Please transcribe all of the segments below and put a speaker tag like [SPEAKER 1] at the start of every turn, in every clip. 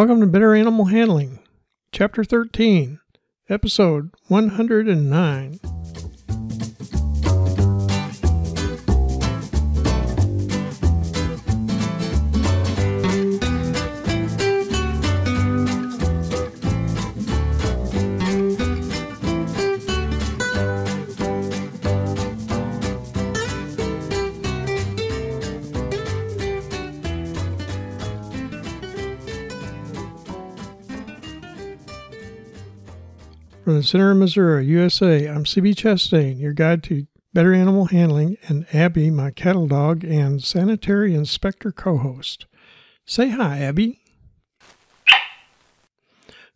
[SPEAKER 1] Welcome to Better Animal Handling, Chapter 13, Episode 109. From the center of Missouri, USA, I'm CB Chastain, your guide to better animal handling, and Abby, my cattle dog and sanitary inspector co host. Say hi, Abby.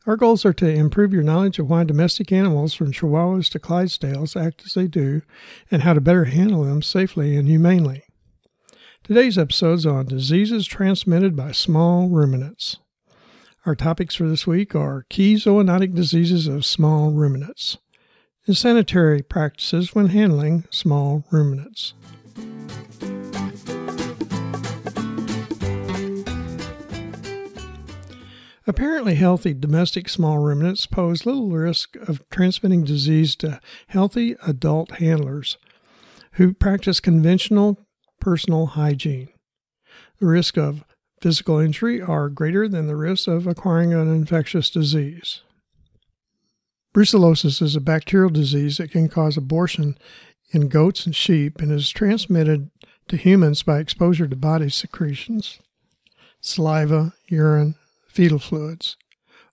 [SPEAKER 1] Our goals are to improve your knowledge of why domestic animals from Chihuahuas to Clydesdales act as they do and how to better handle them safely and humanely. Today's episode is on diseases transmitted by small ruminants. Our topics for this week are key zoonotic diseases of small ruminants and sanitary practices when handling small ruminants. Apparently healthy domestic small ruminants pose little risk of transmitting disease to healthy adult handlers who practice conventional personal hygiene. The risk of physical injury are greater than the risk of acquiring an infectious disease. Brucellosis is a bacterial disease that can cause abortion in goats and sheep and is transmitted to humans by exposure to body secretions, saliva, urine, fetal fluids,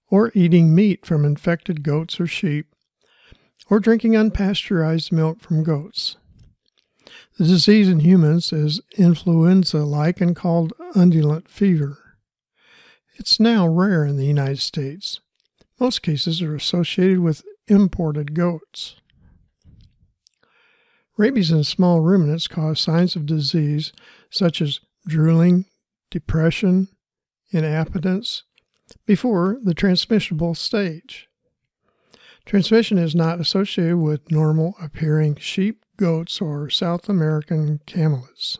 [SPEAKER 1] or eating meat from infected goats or sheep, or drinking unpasteurized milk from goats. The disease in humans is influenza like and called undulant fever. It's now rare in the United States. Most cases are associated with imported goats. Rabies in small ruminants cause signs of disease such as drooling, depression, inappetence before the transmissible stage. Transmission is not associated with normal appearing sheep, goats, or South American camelids.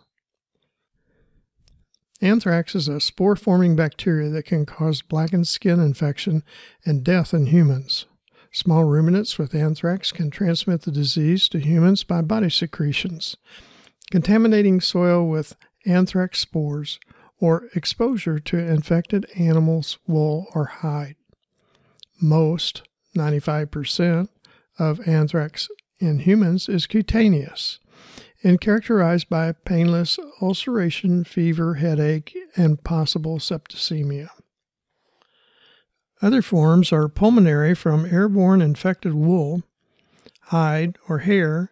[SPEAKER 1] Anthrax is a spore forming bacteria that can cause blackened skin infection and death in humans. Small ruminants with anthrax can transmit the disease to humans by body secretions, contaminating soil with anthrax spores, or exposure to infected animals' wool or hide. Most, 95%, of anthrax in humans is cutaneous and characterized by painless ulceration, fever, headache, and possible septicemia. Other forms are pulmonary from airborne infected wool, hide, or hair,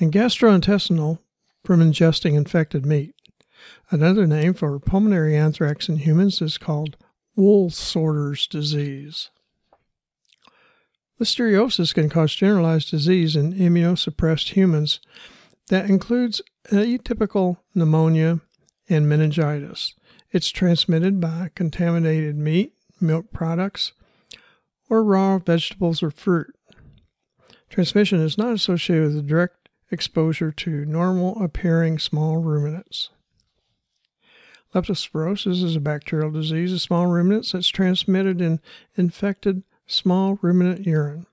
[SPEAKER 1] and gastrointestinal from ingesting infected meat. Another name for pulmonary anthrax in humans is called wool sorter's disease. Listeriosis can cause generalized disease in immunosuppressed humans that includes atypical pneumonia and meningitis. It's transmitted by contaminated meat, milk products, or raw vegetables or fruit. Transmission is not associated with direct exposure to normal appearing small ruminants. Leptospirosis is a bacterial disease of small ruminants that's transmitted in infected small ruminant urine.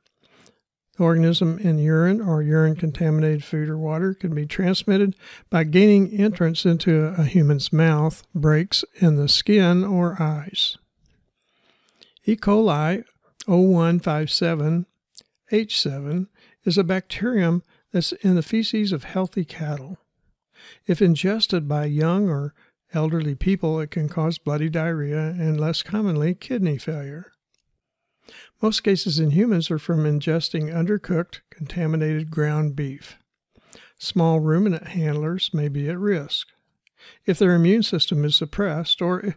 [SPEAKER 1] The organism in urine or urine contaminated food or water can be transmitted by gaining entrance into a human's mouth, breaks in the skin or eyes. E. coli 0157H7 is a bacterium that's in the feces of healthy cattle. If ingested by young or elderly people, it can cause bloody diarrhea and less commonly kidney failure. Most cases in humans are from ingesting undercooked, contaminated ground beef. Small ruminant handlers may be at risk. If their immune system is suppressed or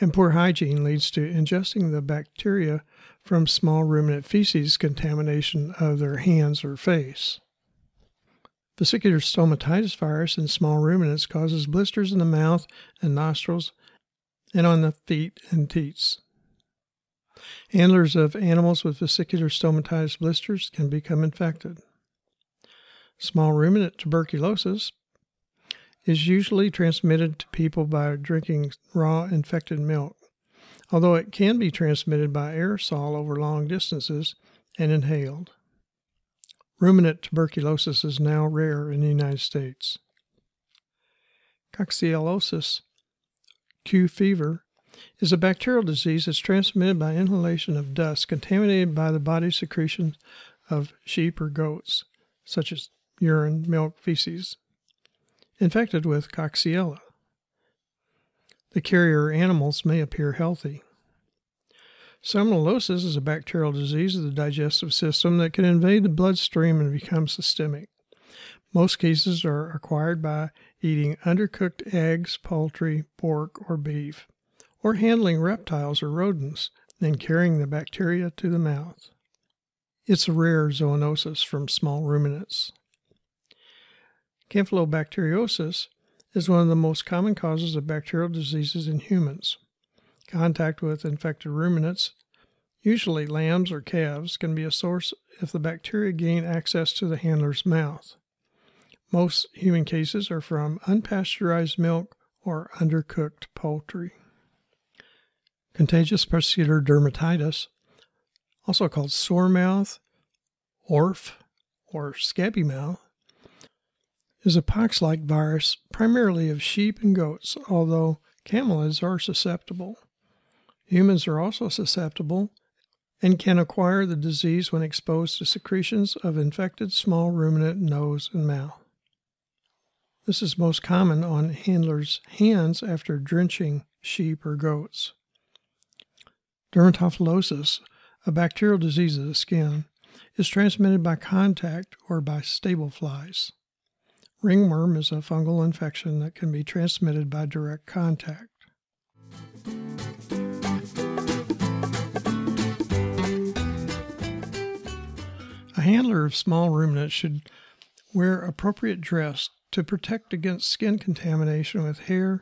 [SPEAKER 1] and poor hygiene leads to ingesting the bacteria from small ruminant feces contamination of their hands or face. Vesicular stomatitis virus in small ruminants causes blisters in the mouth and nostrils and on the feet and teats. Handlers of animals with vesicular stomatitis blisters can become infected. Small ruminant tuberculosis is usually transmitted to people by drinking raw infected milk. although it can be transmitted by aerosol over long distances and inhaled. Ruminant tuberculosis is now rare in the United States. Coxiellosis, Q fever, is a bacterial disease that's transmitted by inhalation of dust contaminated by the body secretions of sheep or goats, such as urine, milk, feces, infected with Coxiella. The carrier animals may appear healthy. Salmonellosis is a bacterial disease of the digestive system that can invade the bloodstream and become systemic. Most cases are acquired by eating undercooked eggs, poultry, pork, or beef, or handling reptiles or rodents, then carrying the bacteria to the mouth. It's a rare zoonosis from small ruminants. Campylobacteriosis is one of the most common causes of bacterial diseases in humans. Contact with infected ruminants, usually lambs or calves, can be a source if the bacteria gain access to the handler's mouth. Most human cases are from unpasteurized milk or undercooked poultry. Contagious pustular dermatitis, also called sore mouth, ORF, or scabby mouth, is a pox-like virus primarily of sheep and goats, although camelids are susceptible. Humans are also susceptible and can acquire the disease when exposed to secretions of infected small ruminant nose and mouth. This is most common on handlers' hands after drenching sheep or goats. Dermatophilosis, a bacterial disease of the skin, is transmitted by contact or by stable flies. Ringworm is a fungal infection that can be transmitted by direct contact. A handler of small ruminants should wear appropriate dress to protect against skin contamination with hair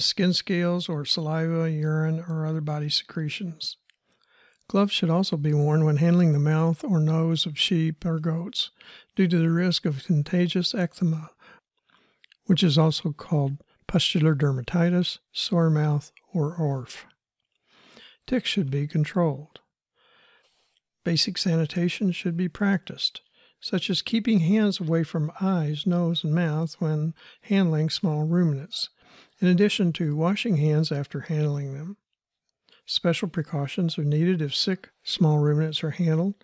[SPEAKER 1] skin scales or saliva, urine, or other body secretions. Gloves should also be worn when handling the mouth or nose of sheep or goats due to the risk of contagious eczema, which is also called pustular dermatitis, sore mouth, or ORF. Ticks should be controlled. Basic sanitation should be practiced, such as keeping hands away from eyes, nose, and mouth when handling small ruminants, in addition to washing hands after handling them. Special precautions are needed if sick small ruminants are handled,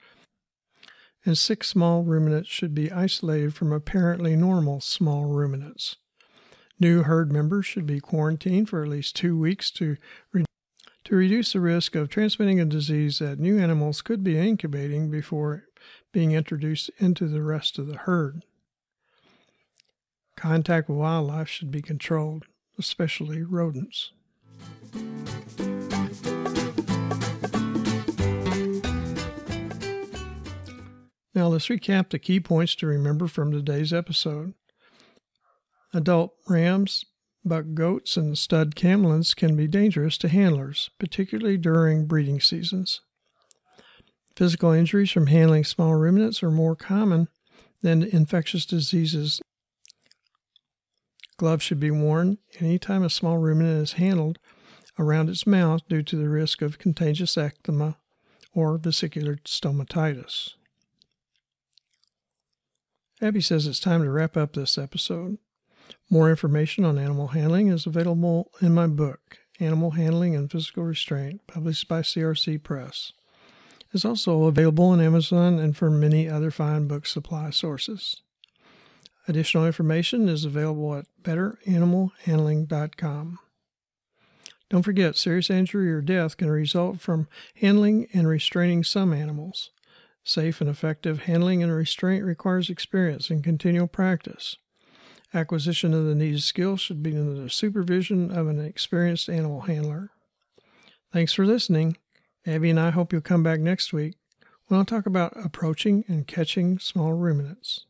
[SPEAKER 1] and sick small ruminants should be isolated from apparently normal small ruminants. New herd members should be quarantined for at least two weeks to, re- to reduce the risk of transmitting a disease that new animals could be incubating before being introduced into the rest of the herd. Contact with wildlife should be controlled, especially rodents. Now let's recap the key points to remember from today's episode. Adult rams, buck goats, and stud camelids can be dangerous to handlers, particularly during breeding seasons. Physical injuries from handling small ruminants are more common than infectious diseases. Gloves should be worn anytime a small ruminant is handled around its mouth due to the risk of contagious eczema or vesicular stomatitis. Abby says it's time to wrap up this episode. More information on animal handling is available in my book, Animal Handling and Physical Restraint, published by CRC Press. It's also available on Amazon and from many other fine book supply sources. Additional information is available at betteranimalhandling.com. Don't forget, serious injury or death can result from handling and restraining some animals. Safe and effective handling and restraint requires experience and continual practice. Acquisition of the needed skills should be under the supervision of an experienced animal handler. Thanks for listening. Abby and I hope you'll come back next week when I'll talk about approaching and catching small ruminants.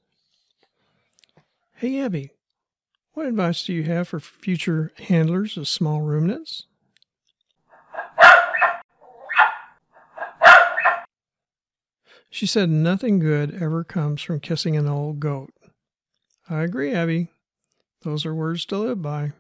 [SPEAKER 1] Hey, Abby, what advice do you have for future handlers of small ruminants? She said nothing good ever comes from kissing an old goat. I agree, Abby. Those are words to live by.